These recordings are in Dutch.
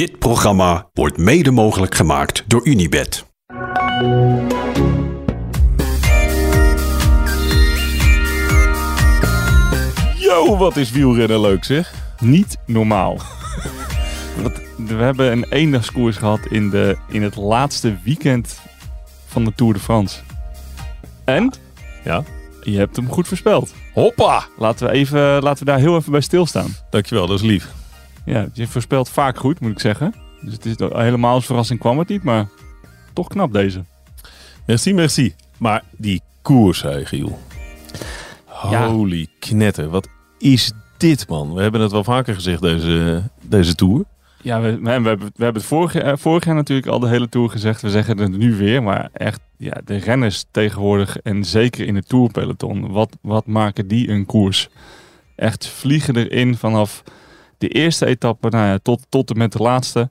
Dit programma wordt mede mogelijk gemaakt door Unibed. Yo, wat is wielrennen leuk zeg. Niet normaal. Wat- We hebben een eendagskoers gehad in, de, in het laatste weekend van de Tour de France. En? Ja. Je hebt hem goed voorspeld. Hoppa! Laten we, even, laten we daar heel even bij stilstaan. Dankjewel, dat is lief. Ja, je voorspelt vaak goed, moet ik zeggen. Dus het is helemaal als verrassing kwam het niet, maar toch knap deze. Merci, merci. Maar die koers, hè, Giel. Ja. Holy knetter, wat is dit, man? We hebben het wel vaker gezegd, deze, deze tour. Ja, we, we hebben, we hebben het vorig, jaar- vorig jaar natuurlijk al de hele Tour gezegd. We zeggen het nu weer, maar echt, ja, de renners tegenwoordig en zeker in het Tourpeloton, wat, wat maken die een koers? Echt vliegen erin vanaf de eerste etappe nou ja, tot, tot en met de laatste.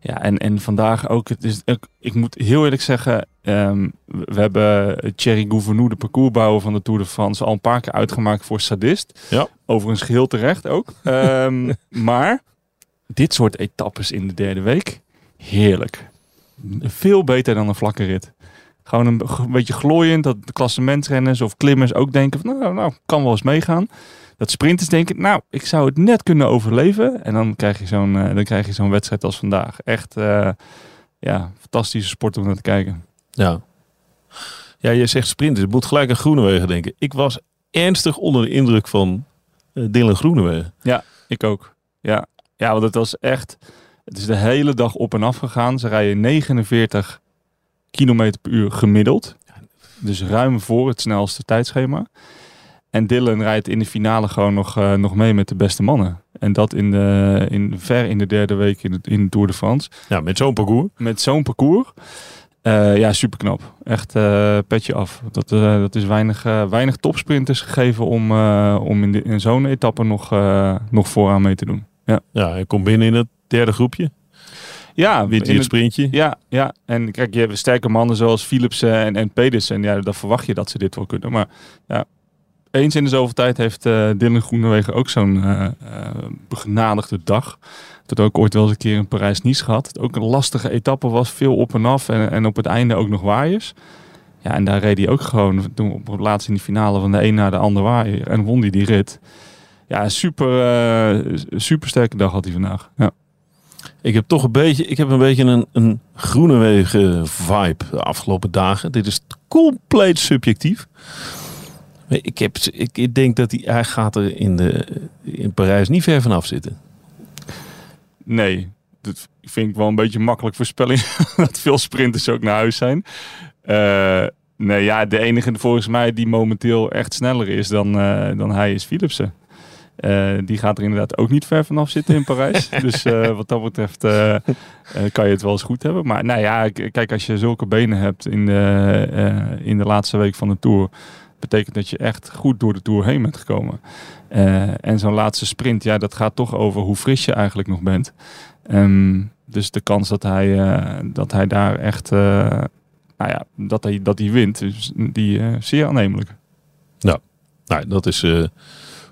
Ja, en, en vandaag ook, het is, ik, ik moet heel eerlijk zeggen, ehm, we hebben Thierry Gouvenou, de parcoursbouwer van de Tour de France, al een paar keer uitgemaakt voor sadist. Ja. Overigens geheel terecht ook. Ehm, maar dit soort etappes in de derde week, heerlijk. Veel beter dan een vlakke rit. Gewoon een, een beetje glooiend, dat de klassementrenners of klimmers ook denken van nou, nou, kan wel eens meegaan. Dat sprinters denken, nou, ik zou het net kunnen overleven. En dan krijg je zo'n, eh, dan krijg je zo'n wedstrijd als vandaag. Echt, eh, ja, fantastische sport om naar te kijken. Ja. Ja, je zegt sprinters. Ik moet gelijk aan Groenewegen denken. Ik was ernstig onder de indruk van eh, Dylan Groenewegen. Ik ook. Ja. ja, want het was echt. Het is de hele dag op en af gegaan. Ze rijden 49 kilometer per uur gemiddeld. Dus ruim voor het snelste tijdschema. En Dylan rijdt in de finale gewoon nog, eh, nog mee met de beste mannen. En dat in de, in, ver in de derde week in, het, in de Tour de France. Ja, met zo'n parcours. Met zo'n parcours. Eh, ja, super knap. Echt eh, petje af. Dat, dat is weinig, weinig topsprinters gegeven om, om in, de- in zo'n etappe nog, nog vooraan mee te doen. Ja, hij komt binnen in het derde groepje. Ja, Wint het- sprintje. ja, ja, en kijk, je hebt sterke mannen zoals Philipsen en, en Pedersen. Ja, dan verwacht je dat ze dit wel kunnen. Maar ja, eens in de zoveel tijd heeft eh Dylan Groenewegen ook zo'n eh, begenadigde dag. Dat ook ooit wel eens een keer in Parijs-Nice gehad. Het ook een lastige etappe was, veel op en af. En, en op het einde ook nog waaiers. Ja, en daar reed hij ook gewoon toen op het laatst in de finale van de een naar de ander waaier. En won hij die rit. Ja, super, super sterke dag had hij vandaag. Ja. Ik heb toch een beetje, ik heb een beetje een, een Groenewegen vibe de afgelopen dagen. Dit is compleet subjectief. Ik, heb, ik, ik denk dat hij, hij gaat er in, de, in Parijs niet ver vanaf zitten. Nee, dat vind ik wel een beetje makkelijk voorspelling. dat veel sprinters ook naar huis zijn. Eh, nee, ja, de enige volgens mij die momenteel echt sneller is dan, eh, dan hij is Philipsen. Eh, die gaat er inderdaad ook niet ver vanaf zitten in Parijs. dus wat dat betreft kan je het wel eens goed hebben. Maar nou ja, kijk, als je zulke benen hebt in de, in de laatste week van de Tour... betekent dat je echt goed door de Tour heen bent gekomen. Eh, en zo'n laatste sprint, ja, dat gaat toch over hoe fris je eigenlijk nog bent. Ehm, dus de kans dat hij, eh, dat hij daar echt, eh, nou ja, dat hij, dat hij wint, is die zeer aannemelijk. Nou, dat is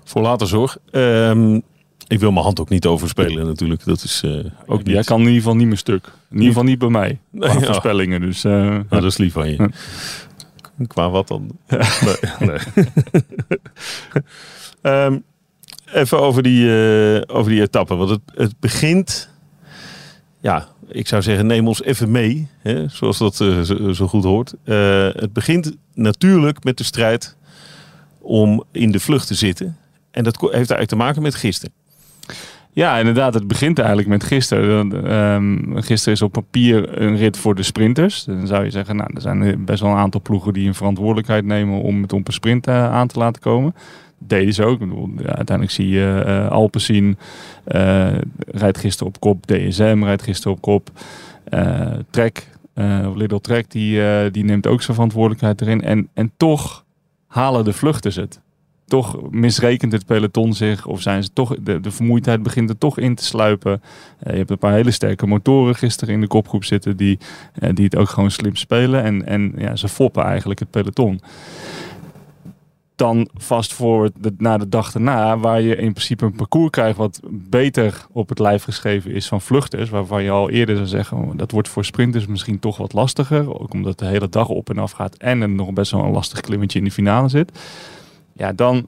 voor later zorg. Ehm, ik wil mijn hand ook niet overspelen natuurlijk. Dat is ook niet. Jij kan in ieder geval niet meer stuk. In ieder geval niet bij mij. Nee, Qua ja. voorspellingen. Dus, Nou, dat is lief van je. Ja. Qua wat dan? Nee, nee. Ehm, even over die, eh, over die etappe. Want het, het begint... Ja, ik zou zeggen, neem ons even mee. Hè, zoals dat eh, zo, zo goed hoort. Eh, het begint natuurlijk met de strijd om in de vlucht te zitten. En dat heeft eigenlijk te maken met gisteren. Ja, inderdaad. Het begint eigenlijk met gisteren. Ehm, gisteren is op papier een rit voor de sprinters. Dan zou je zeggen, nou, er zijn best wel een aantal ploegen die een verantwoordelijkheid nemen om het op een sprint eh, aan te laten komen. Deden ze ook. Ja, uiteindelijk zie je eh Alpecin eh, rijdt gisteren op kop. DSM rijdt gisteren op kop. Trek, Lidl Trek, die, die neemt ook zijn verantwoordelijkheid erin. En, en toch halen de vluchters het toch misrekent het peloton zich. Of zijn ze toch, de, vermoeidheid begint er toch in te sluipen. Eh, je hebt een paar hele sterke motoren gisteren in de kopgroep zitten. Die, eh, die het ook gewoon slim spelen. En, en ja, ze foppen eigenlijk het peloton. dan vast voor de, naar de dag erna, waar je in principe een parcours krijgt wat beter op het lijf geschreven is van vluchters, waarvan je al eerder zou zeggen, oh, dat wordt voor sprinters misschien toch wat lastiger, ook omdat de hele dag op en af gaat en er nog best wel een lastig klimmetje in de finale zit. Ja, dan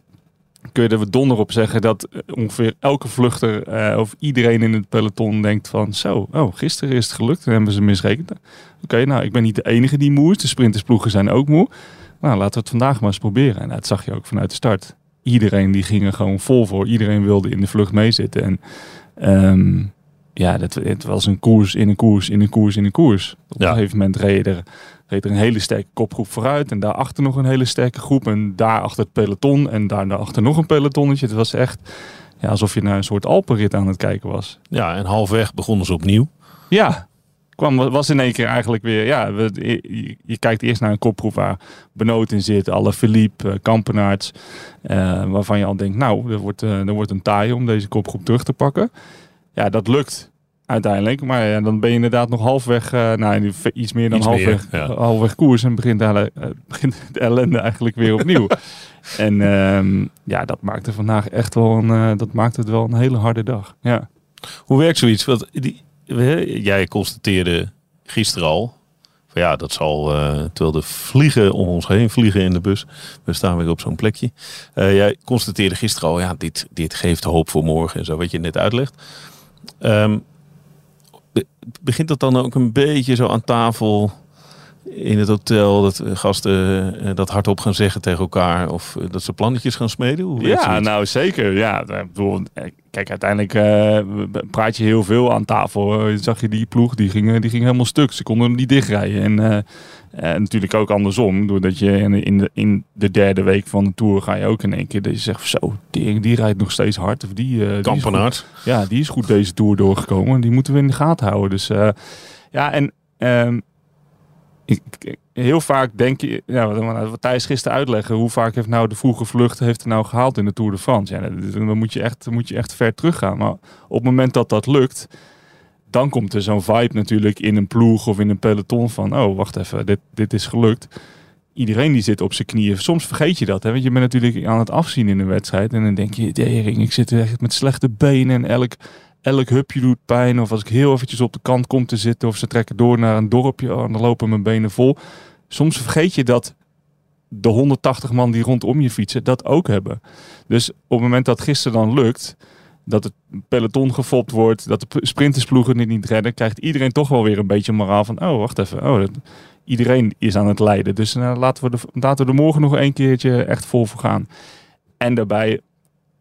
kun je er donder op zeggen dat eh, ongeveer elke vluchter eh, of iedereen in het peloton denkt van zo, oh, gisteren is het gelukt en hebben ze misrekend. Oké, nou, ik ben niet de enige die moe is. De sprintersploegen zijn ook moe. Nou, laten we het vandaag maar eens proberen. En dat zag je ook vanuit de start. Iedereen die ging er gewoon vol voor. Iedereen wilde in de vlucht meezitten. En ehm, ja, dat, het was een koers in een koers in een koers in een koers. Op Ja. een gegeven moment reed er, reed er een hele sterke kopgroep vooruit. En daarachter nog een hele sterke groep. En daarachter het peloton. En daarachter nog een pelotonnetje. Het was echt ja, alsof je naar een soort Alpenrit aan het kijken was. Ja, en halfweg begonnen ze opnieuw. Ja, kwam, was in één keer eigenlijk weer. Ja, we, je, je kijkt eerst naar een kopgroep waar Benoot in zit, alle Philippe, eh, Kampenaerts. eh, waarvan je al denkt, nou, er wordt, eh, er wordt een taai om deze kopgroep terug te pakken. Ja, dat lukt uiteindelijk. Maar ja, dan ben je inderdaad nog halfweg, eh nou, iets meer dan Iets meer, halfweg, ja. halfweg koers. En begint de, eh, begint de ellende eigenlijk weer opnieuw. en ehm, ja, dat maakte vandaag echt wel een, eh, dat maakte het wel een hele harde dag. Ja. Hoe werkt zoiets? Want die, jij constateerde gisteren al. Van ja, dat zal. eh, terwijl de vliegen om ons heen vliegen in de bus. We staan weer op zo'n plekje. Eh, jij constateerde gisteren al. Ja, dit, dit geeft hoop voor morgen en zo. Wat je net uitlegt. Ehm, begint dat dan ook een beetje zo aan tafel in het hotel. Dat eh, gasten eh, dat hardop gaan zeggen tegen elkaar. Of eh, dat ze plannetjes gaan smeden? Hoe Ja, nou zeker. Ja, bedoel, kijk, uiteindelijk praat je heel veel aan tafel. Zag je die ploeg, die ging, die ging helemaal stuk. Ze konden hem niet dichtrijden. En natuurlijk ook andersom. Doordat je in, de, in de derde week van de Tour ga je ook in één keer dat je zegt, zo, die, die rijdt nog steeds hard. Of die. Kampenaert. Ja, die is goed deze Tour doorgekomen. Die moeten we in de gaten houden. Dus ja, en ehm, ik, heel vaak denk je, ja, wat, Thijs gisteren uitleggen, hoe vaak heeft nou de vroege vlucht heeft er nou gehaald in de Tour de France? Ja, dan moet je echt, moet je echt ver teruggaan. Maar op het moment dat dat lukt, dan komt er zo'n vibe natuurlijk in een ploeg of in een peloton van, oh, wacht even, dit, dit is gelukt. Iedereen die zit op zijn knieën. Soms vergeet je dat, hè? want je bent natuurlijk aan het afzien in een wedstrijd. En dan denk je, tering, ik zit echt met slechte benen en elk, elk hupje doet pijn. Of als ik heel eventjes op de kant kom te zitten of ze trekken door naar een dorpje, oh, dan lopen mijn benen vol. Soms vergeet je dat de 180 man die rondom je fietsen dat ook hebben. Dus op het moment dat gisteren dan lukt, dat het peloton gefopt wordt, dat de sprintersploegen het niet redden, krijgt iedereen toch wel weer een beetje moraal van, oh wacht even, oh, iedereen is aan het lijden. Dus nou, laten, we er, laten we er morgen nog een keertje echt vol voor gaan. En daarbij,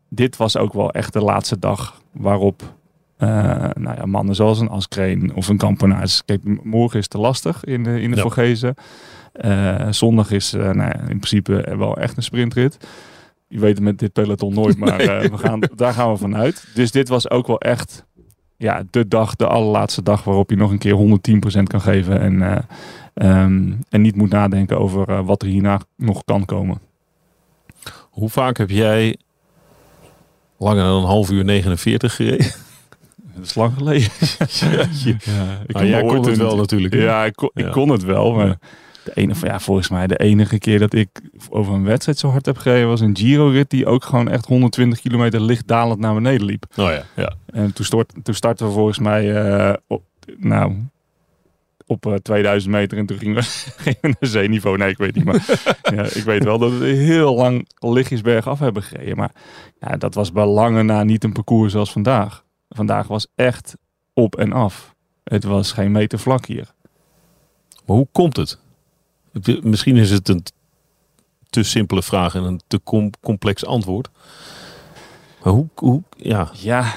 dit was ook wel echt de laatste dag waarop eh, nou ja, mannen zoals een Askreen of een Kampenaars. Kijk, morgen is te lastig in de, in de Ja. Vogezen. Eh, zondag is eh, nou ja, in principe wel echt een sprintrit. Je weet het met dit peloton nooit, maar we gaan, daar gaan we vanuit. Dus dit was ook wel echt ja, de dag, de allerlaatste dag waarop je nog een keer 110% kan geven. En, eh, ehm, en niet moet nadenken over wat er hierna nog kan komen. Hoe vaak heb jij langer dan een half uur 49 gereden? Dat is lang geleden. ja, ik jij kon het een- wel natuurlijk. hè? Ja, ik kon, ik kon het wel. Maar de enige, ja, volgens mij de enige keer dat ik over een wedstrijd zo hard heb gereden was een Giro-rit die ook gewoon echt 120 kilometer lichtdalend naar beneden liep. Oh ja, ja. En toen, stort, toen startten we volgens mij eh, op, nou, op eh, 2000 meter en toen gingen we, gingen we naar zeeniveau. Nee, ik weet niet. Maar ja, ik weet wel dat we heel lang lichtjes bergaf hebben gereden. Maar ja, dat was bij lange na niet een parcours zoals vandaag. Vandaag was echt op en af. Het was geen meter vlak hier. Maar hoe komt het? Misschien is het een te simpele vraag en een te com- complex antwoord. Maar hoe, hoe ja, Ja,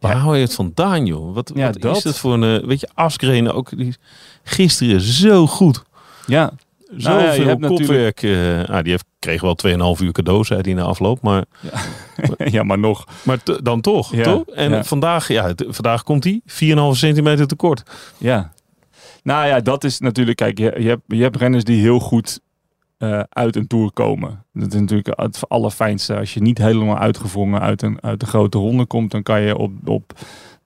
waar Ja. hou je het vandaan, joh? Wat, Ja, wat dat. is het voor een, eh, weet je, Askreen ook, die is gisteren zo goed. ja. Zoveel Nou ja, je hebt kopwerk. eh, ah, die heeft, kreeg wel 2,5 uur cadeau, zei hij na afloop. Maar, ja, maar nog. maar t- dan toch, Ja, toch? En ja. vandaag, ja, vandaag komt hij 4,5 centimeter tekort. Ja. Nou ja, dat is natuurlijk, kijk, je, je, hebt, je hebt renners die heel goed eh, uit een tour komen. Dat is natuurlijk het allerfijnste. Als je niet helemaal uitgevrongen uit een, uit de grote ronde komt, dan kan je op, op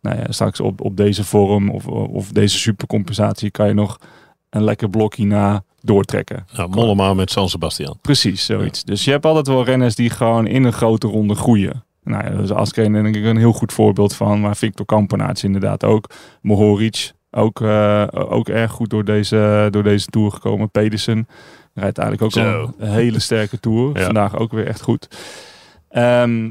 nou ja, straks op, op deze vorm of, of deze supercompensatie kan je nog een lekker blokje na doortrekken. Nou, Mollema met San Sebastian. Precies, zoiets. Dus je hebt altijd wel renners die gewoon in een grote ronde groeien. Nou ja, dus Askren denk ik een heel goed voorbeeld van. Maar Victor Kampenaerts inderdaad ook. Mohoric ook, eh, ook erg goed door deze, door deze Tour gekomen. Pedersen rijdt eigenlijk ook Zo. al een hele sterke Tour. Ja. Vandaag ook weer echt goed. Ehm,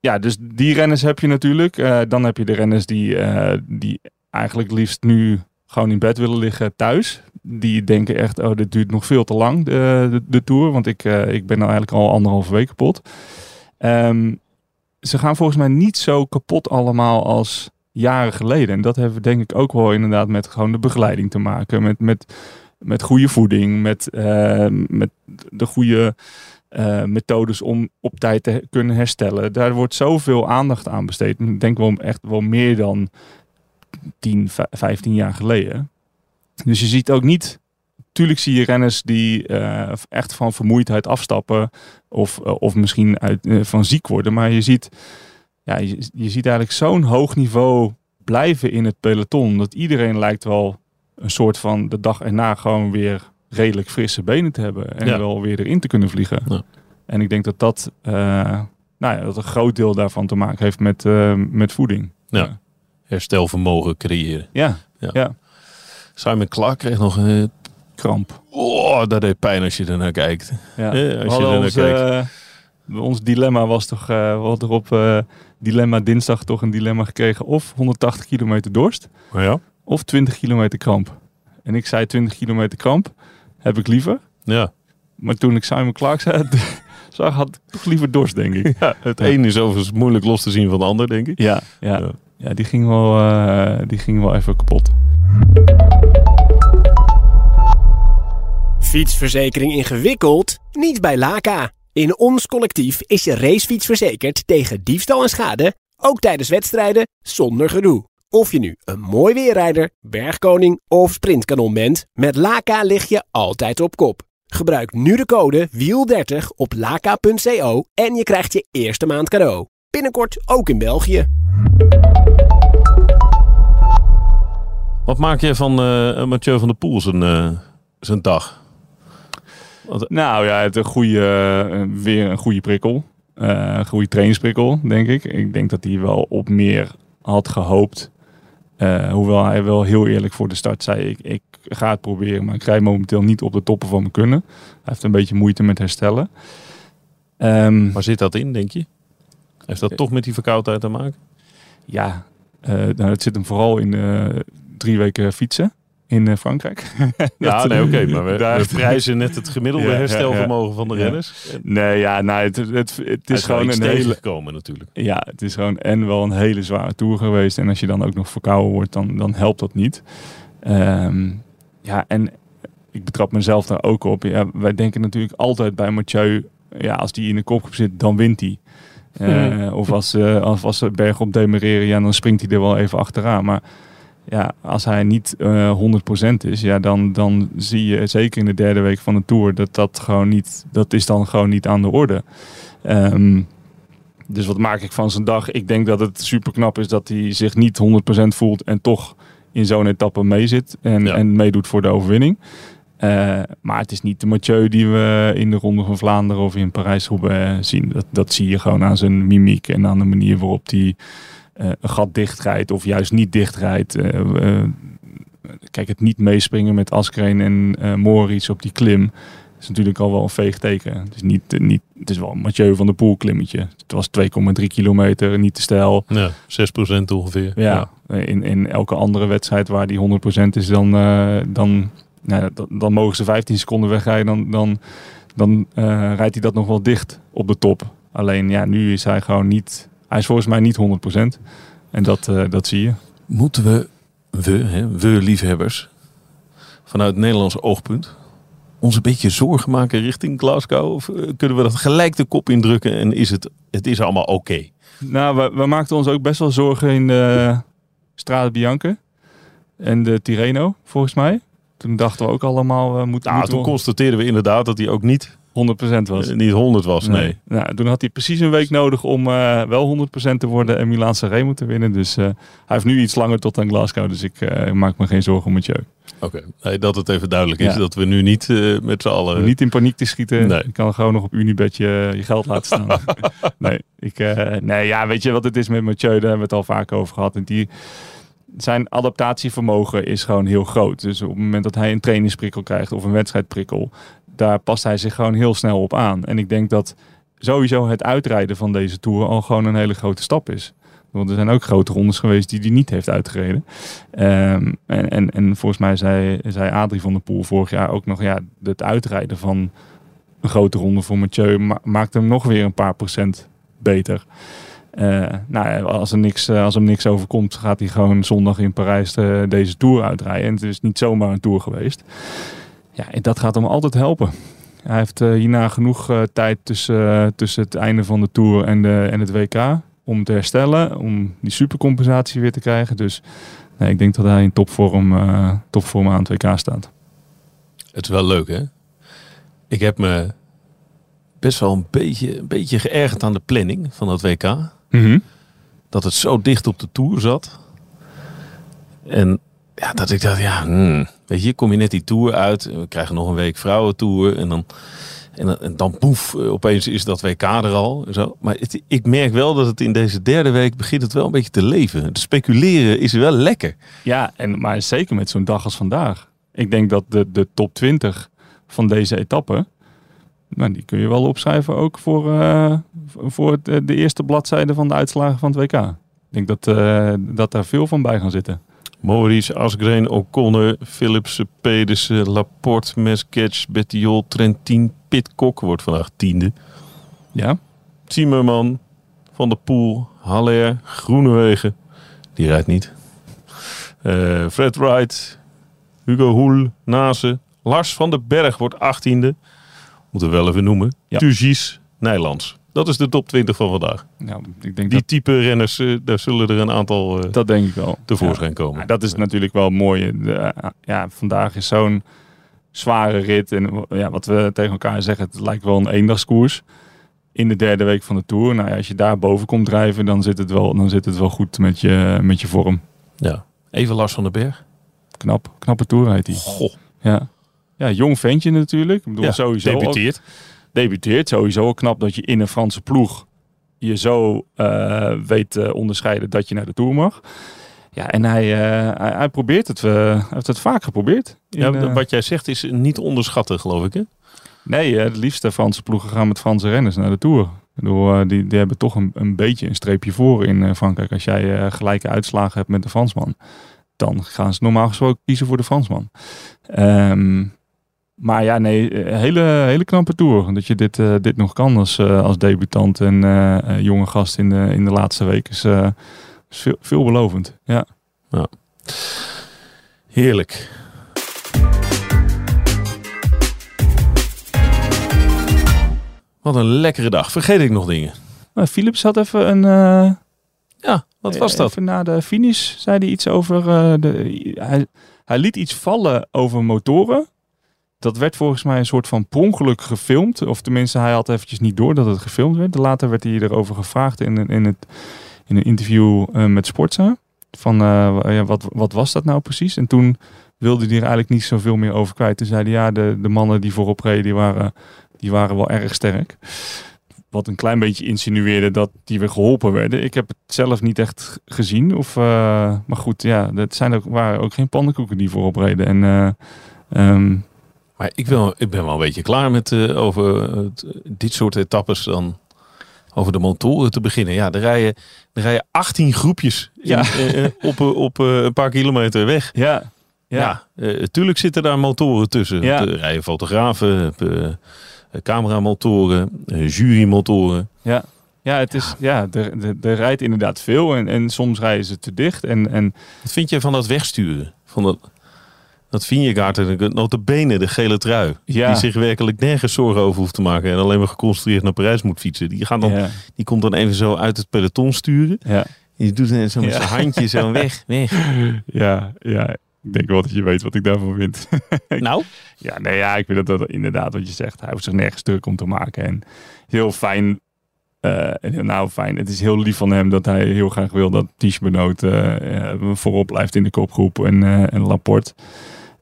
ja, dus die renners heb je natuurlijk. Eh, dan heb je de renners die, eh, die eigenlijk liefst nu gewoon in bed willen liggen thuis. Die denken echt, oh, dit duurt nog veel te lang, de, de, Tour. Want ik, eh, ik ben nou eigenlijk al anderhalve week kapot. Ehm, ze gaan volgens mij niet zo kapot allemaal als jaren geleden. En dat heeft denk ik ook wel inderdaad met gewoon de begeleiding te maken. Met, met, met goede voeding, met, eh, met de goede eh, methodes om op tijd te kunnen herstellen. Daar wordt zoveel aandacht aan besteed. Ik denk wel echt wel meer dan 10, vij- 15 jaar geleden. Dus je ziet ook niet. Tuurlijk zie je renners die eh, echt van vermoeidheid afstappen. Of, eh, of misschien uit, eh, van ziek worden. Maar je ziet, ja, je, je ziet eigenlijk zo'n hoog niveau blijven in het peloton. Dat iedereen lijkt wel een soort van de dag erna gewoon weer redelijk frisse benen te hebben. En Ja. wel weer erin te kunnen vliegen. Ja. En ik denk dat dat, nou ja, dat een groot deel daarvan te maken heeft met, met voeding. Ja. Herstelvermogen creëren. Ja, Ja. Simon Clark kreeg nog een... kramp. Oh, dat deed pijn als je ernaar kijkt. Ja. Als je ernaar ons, kijkt. eh, ons dilemma was toch, eh we hadden op eh, dilemma dinsdag toch een dilemma gekregen. Of 180 kilometer dorst, Maar ja. of 20 kilometer kramp. En ik zei 20 kilometer kramp, heb ik liever. Ja. Maar toen ik Simon Clark zei, zag, had ik toch liever dorst, denk ik. ja. Het Ja. een is overigens moeilijk los te zien van de ander, denk ik. Ja, ja. Ja. die, ging wel, eh, die ging wel even kapot. Fietsverzekering ingewikkeld? Niet bij Laka. In ons collectief is je racefiets verzekerd tegen diefstal en schade, ook tijdens wedstrijden, zonder gedoe. Of je nu een mooi weerrijder, bergkoning of sprintkanon bent, met Laka lig je altijd op kop. Gebruik nu de code WIEL30 op laka.co en je krijgt je eerste maand cadeau. Binnenkort ook in België. Wat maak je van eh Mathieu van der Poel zijn, eh, zijn dag? Nou ja, het een goede, eh, weer een goede prikkel. Eh, een goede trainingsprikkel, denk ik. Ik denk dat hij wel op meer had gehoopt. Eh, hoewel hij wel heel eerlijk voor de start zei: ik, ik ga het proberen, maar ik rijd momenteel niet op de toppen van mijn kunnen. Hij heeft een beetje moeite met herstellen. Ehm, Waar zit dat in, denk je? Heeft dat toch met die verkoudheid te maken? ja, nou, het zit hem vooral in drie weken fietsen in eh, Frankrijk. Ja, Dat- nee, oké. maar we, daar- we prijzen net het gemiddelde Ja, ja, herstelvermogen van de renners. En Nee, ja, nou, het, het, het, is gewoon een hele, tegengekomen natuurlijk. Ja, het is gewoon en wel een hele zware tour geweest. En als je dan ook nog verkouden wordt, dan, dan helpt dat niet. Ehm, ja, en ik betrap mezelf daar ook op. Ja, wij denken natuurlijk altijd bij Mathieu, ja, als die in de kopgroep zit, dan wint hij. Eh, Of als, eh, als, als ze berg op demereren, ja, dan springt hij er wel even achteraan. Maar ja, als hij niet eh 100% is, ja, dan, dan zie je zeker in de derde week van de Tour dat dat gewoon niet, dat is dan gewoon niet aan de orde. Ehm, dus wat maak ik van zijn dag? Ik denk dat het super knap is dat hij zich niet 100% voelt en toch in zo'n etappe meezit en, Ja. en meedoet voor de overwinning. Eh, maar het is niet de Mathieu die we in de Ronde van Vlaanderen of in Parijs-Roubaix zien. Dat, dat zie je gewoon aan zijn mimiek en aan de manier waarop hij eh, een gat dichtrijdt of juist niet dichtrijdt. Eh, eh, kijk, het niet meespringen met Askreen en eh Moritz op die klim is natuurlijk al wel een veeg teken. Het is, niet, eh, niet, het is wel een Mathieu van der Poel klimmetje. Het was 2,3 kilometer, niet te stijl. Ja, 6% ongeveer. Ja, In, in elke andere wedstrijd waar die 100% is, dan, eh, dan, nou, dan, dan mogen ze 15 seconden wegrijden. Dan, dan, dan eh, rijdt hij dat nog wel dicht op de top. Alleen ja, nu is hij gewoon niet. Hij is volgens mij niet 100%. En dat, eh, dat zie je. Moeten we, we, hè, we liefhebbers, vanuit het Nederlands oogpunt, ons een beetje zorgen maken richting Glasgow? Of eh, kunnen we dat gelijk de kop indrukken en is het, het is allemaal oké? Nou, we, we maakten ons ook best wel zorgen in de Strade Bianca en de Tirreno, volgens mij. Toen dachten we ook allemaal, we moeten... Nou, moeten toen we- constateerden we inderdaad dat hij ook niet 100% was. eh, niet 100 was. Nee. Nou, toen had hij precies een week nodig om eh, wel 100% te worden en Milaan Sanremo te winnen. Dus eh, hij heeft nu iets langer tot aan Glasgow. Dus ik maak me geen zorgen om Mathieu. Oké, nee, dat het even duidelijk is. Ja. Dat we nu niet met z'n allen... Niet in paniek te schieten. Nee. Je kan gewoon nog op Unibet je, je geld laten staan. nee, ik, nee, ja, weet je wat het is met Mathieu? Daar hebben we het al vaak over gehad. En die, zijn adaptatievermogen is gewoon heel groot. Dus op het moment dat hij een trainingsprikkel krijgt of een wedstrijdprikkel, daar past hij zich gewoon heel snel op aan. En ik denk dat sowieso het uitrijden van deze Tour al gewoon een hele grote stap is. Want er zijn ook grote rondes geweest die hij niet heeft uitgereden. Ehm, en, en, en volgens mij zei, zei Adrie van der Poel vorig jaar ook nog... ja, het uitrijden van een grote ronde voor Mathieu... ma- maakt hem nog weer een paar procent beter. Eh, nou, als, er niks, eh, als hem niks overkomt, gaat hij gewoon zondag in Parijs de- deze Tour uitrijden. En het is niet zomaar een Tour geweest. Ja, en dat gaat hem altijd helpen. Hij heeft eh, hierna genoeg eh, tijd tussen, eh, tussen het einde van de Tour en, de, en het WK... om te herstellen, om die supercompensatie weer te krijgen. Dus nee, ik denk dat hij in topvorm, eh, topvorm aan het WK staat. Het is wel leuk, hè? Ik heb me best wel een beetje, een beetje geërgerd aan de planning van dat WK. Dat het zo dicht op de Tour zat. En ja, dat ik dacht, ja, hmm, weet je, kom je net die Tour uit. We krijgen nog een week vrouwentour. En dan, en dan, en dan poef, eh, opeens is dat WK er al. Zo. Maar ik merk wel dat het in deze derde week begint het wel een beetje te leven. Het speculeren is wel lekker. Ja, en, maar zeker met zo'n dag als vandaag. Ik denk dat de, de top 20 van deze etappe, nou, die kun je wel opschrijven ook voor, eh, voor eh, de eerste bladzijde van de uitslagen van het WK. Ik denk dat, dat daar veel van bij gaan zitten. Maurice, Asgreen, O'Connor, Philipsen, Pedersen, Laporte, Mesketch, Bettiol, Trentin, Pitcock wordt vandaag tiende. Ja, Timmerman, Van der Poel, Haller, Groenewegen. Die rijdt niet. Eh, Fred Wright, Hugo Hoel, Nase, Lars van den Berg wordt achttiende. Moeten we wel even noemen. Ja. Turgis, Nijlands. Dat is de top 20 van vandaag. nou, ik denk Die dat, type renners, eh, daar zullen er een aantal eh, dat denk ik wel. tevoorschijn komen. Ja, dat is natuurlijk wel mooi. De, eh, ja, vandaag is zo'n zware rit. En ja, wat we tegen elkaar zeggen, het lijkt wel een eendagskoers. In de derde week van de Tour. Nou ja, als je daar boven komt drijven, dan zit het wel, dan zit het wel goed met je, met je vorm. Ja. Even Lars van den Berg. Knap, knappe Tour heet hij. Goh, Ja. ja, jong ventje natuurlijk. Ik bedoel, ja, sowieso ook- debuteert. Sowieso al knap dat je in een Franse ploeg je zo eh, weet te onderscheiden dat je naar de Tour mag. Ja, en hij, eh, hij, hij probeert het. eh, hij heeft het vaak geprobeerd. In, Ja, eh, wat jij zegt is niet onderschatten, geloof ik. Hè? Nee, eh, de liefste Franse ploegen gaan met Franse renners naar de Tour. Bedoel, eh, die, die hebben toch een, een beetje een streepje voor in eh, Frankrijk. Als jij eh, gelijke uitslagen hebt met de Fransman, dan gaan ze normaal gesproken kiezen voor de Fransman. Ehm, maar ja, nee, eh, hele, hele knappe Tour. Dat je dit, eh, dit nog kan als, eh, als debutant en jonge gast in de, in de laatste week is, is veel, veelbelovend. Ja. Heerlijk. Wat een lekkere dag. Vergeet ik nog dingen? Philips had even een... Ja, wat was dat? Even na de finish zei hij iets over. de, hij, hij liet iets vallen over motoren. Dat werd volgens mij een soort van prongeluk gefilmd. Of tenminste, hij had eventjes niet door dat het gefilmd werd. Later werd hij erover gevraagd in, in, het, in een interview eh, met Sportza. Van eh, wat, wat was dat nou precies? En toen wilde hij er eigenlijk niet zoveel meer over kwijt. Toen zei hij, ja, de, de mannen die voorop reden, die waren, die waren wel erg sterk. Wat een klein beetje insinueerde dat die weer geholpen werden. Ik heb het zelf niet echt gezien. Of, eh, maar goed, ja, dat zijn waren ook geen pannenkoeken die voorop reden. En eh, ehm, Maar ik, wil, ik ben wel een beetje klaar met eh, over het- dit soort etappes dan. Over de motoren te beginnen. Ja, er rijden, er rijden 18 groepjes Ja. eh, eh, op, eh, op eh, een paar kilometer weg. ja, Ja, eh, tuurlijk zitten daar motoren tussen. Ja. Er rijden fotografen, eh, eh, cameramotoren, eh, jurymotoren. ja. Ja, het is, ja, er, er, er rijdt inderdaad veel en, en soms rijden ze te dicht. En, en Wat vind je van dat wegsturen? Van dat, dat Vingegaard en notabene de gele trui. Ja. Die zich werkelijk nergens zorgen over hoeft te maken. En alleen maar geconcentreerd naar Parijs moet fietsen. Die, gaan dan, ja, die komt dan even zo uit het peloton sturen. ja, die doet dan zo met zijn handje zo weg. weg. ja, ja. Ik denk wel dat je weet wat ik daarvan vind. Nou? Ja, nee, ja, ik vind dat, dat inderdaad wat je zegt. Hij hoeft zich nergens druk om te maken. En heel fijn. en heel- nou, fijn. Het is heel lief van hem dat hij heel graag wil dat Ties Benoot eh, eh, voorop blijft in de kopgroep en, en Laporte.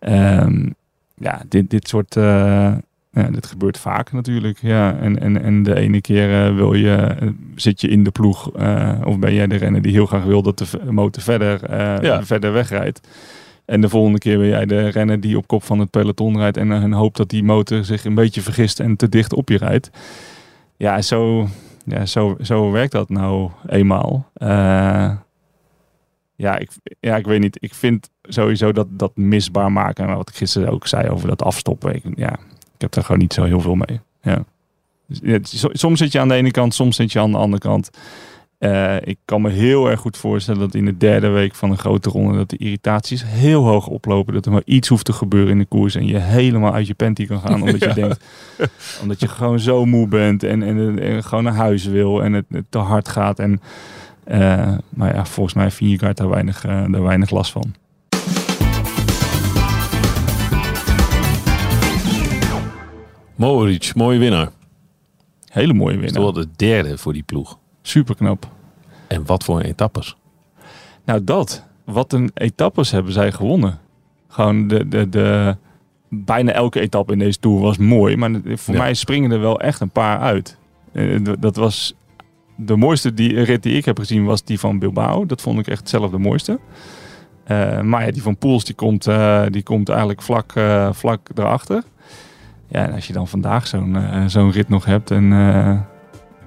Ehm, ja, dit, dit soort. eh, ja, dit gebeurt vaak natuurlijk. Ja. En, en, en de ene keer eh, wil je, eh, zit je in de ploeg. of ben jij de renner die heel graag wil dat de motor verder, Ja. verder wegrijdt. En de volgende keer ben jij de renner die op kop van het peloton rijdt. En, en hoopt dat die motor zich een beetje vergist en te dicht op je rijdt. Ja, zo, ja, zo, zo werkt dat nou eenmaal. Ja, ik, ja, ik weet niet. Ik vind sowieso dat, dat misbaar maken. En wat ik gisteren ook zei over dat afstoppen. Ik, ja, ik heb daar gewoon niet zo heel veel mee. Ja. Dus, soms zit je aan de ene kant, soms zit je aan de andere kant. Eh, ik kan me heel erg goed voorstellen dat in de derde week van een grote ronde dat de irritaties heel hoog oplopen. Dat er maar iets hoeft te gebeuren in de koers en je helemaal uit je panty kan gaan. Omdat je denkt, omdat je gewoon zo moe bent en, en, en gewoon naar huis wil en het, het te hard gaat. En, maar ja, volgens mij heeft Vingegaard daar weinig, eh, daar weinig last van. Mohoric, mooie winnaar. Hele mooie toch winnaar. wel de derde voor die ploeg. Super knap. En wat voor etappes. Nou, dat. Wat een etappes hebben zij gewonnen. Gewoon de, de, de, bijna elke etappe in deze Tour was mooi. Maar voor Ja. mij springen er wel echt een paar uit. Eh, dat was de mooiste die, rit die ik heb gezien was die van Bilbao. Dat vond ik echt zelf de mooiste. Eh, maar ja, die van Poels die komt, eh, die komt eigenlijk vlak, eh, vlak erachter. Ja, en als je dan vandaag zo'n zo'n rit nog hebt. En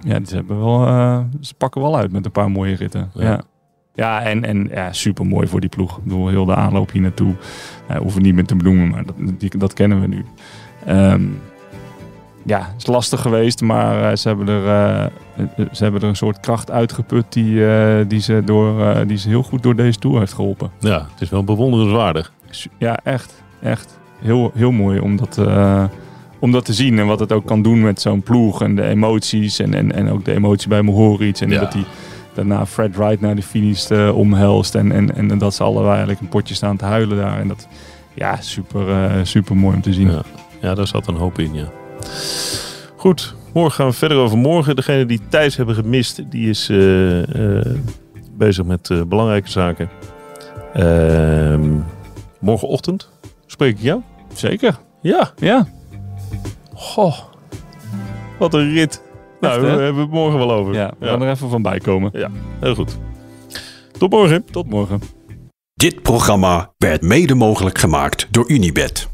ja, ze, hebben wel, ze pakken wel uit met een paar mooie ritten. Ja. Ja, ja. en, en ja, super mooi voor die ploeg. Ik bedoel, heel de aanloop hier naartoe. Hoeven niet meer te benoemen, maar dat, die, dat kennen we nu. Ehm, ja, het is lastig geweest, maar eh, ze, hebben er, eh, eh, ze hebben er een soort kracht uitgeput die, die, ze door, die ze heel goed door deze tour heeft geholpen. Ja, het is wel bewonderenswaardig. Ja, echt. Echt. Heel, heel mooi om dat, om dat te zien. En wat het ook kan doen met zo'n ploeg. En de emoties. En, en, en ook de emotie bij Mohoric. En Ja. dat hij daarna Fred Wright naar de finish omhelst. En, en, en dat ze allebei eigenlijk een potje staan te huilen daar. En dat, ja, super, super mooi om te zien. Ja. Ja, daar zat een hoop in, ja. Goed, morgen gaan we verder over morgen. Degene die Thijs hebben gemist, die is eh, eh, bezig met eh, belangrijke zaken. Ehm, morgenochtend spreek ik jou. Zeker. Ja, Ja. goh. Wat een rit. Nou, Echt, we hebben het morgen wel over. ja, we gaan er even van bij komen. heel goed. Tot morgen. Tot morgen. Dit programma werd mede mogelijk gemaakt door Unibed.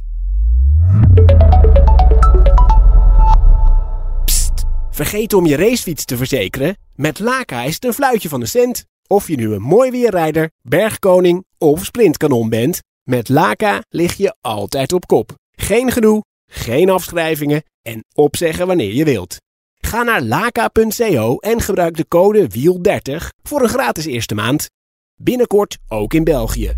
Vergeet om je racefiets te verzekeren? Met Laka is het een fluitje van de cent. Of je nu een mooi weerrijder, bergkoning of sprintkanon bent. Met Laka lig je altijd op kop. Geen gedoe, geen afschrijvingen en opzeggen wanneer je wilt. Ga naar laka.co en gebruik de code WIEL30 voor een gratis eerste maand. Binnenkort ook in België.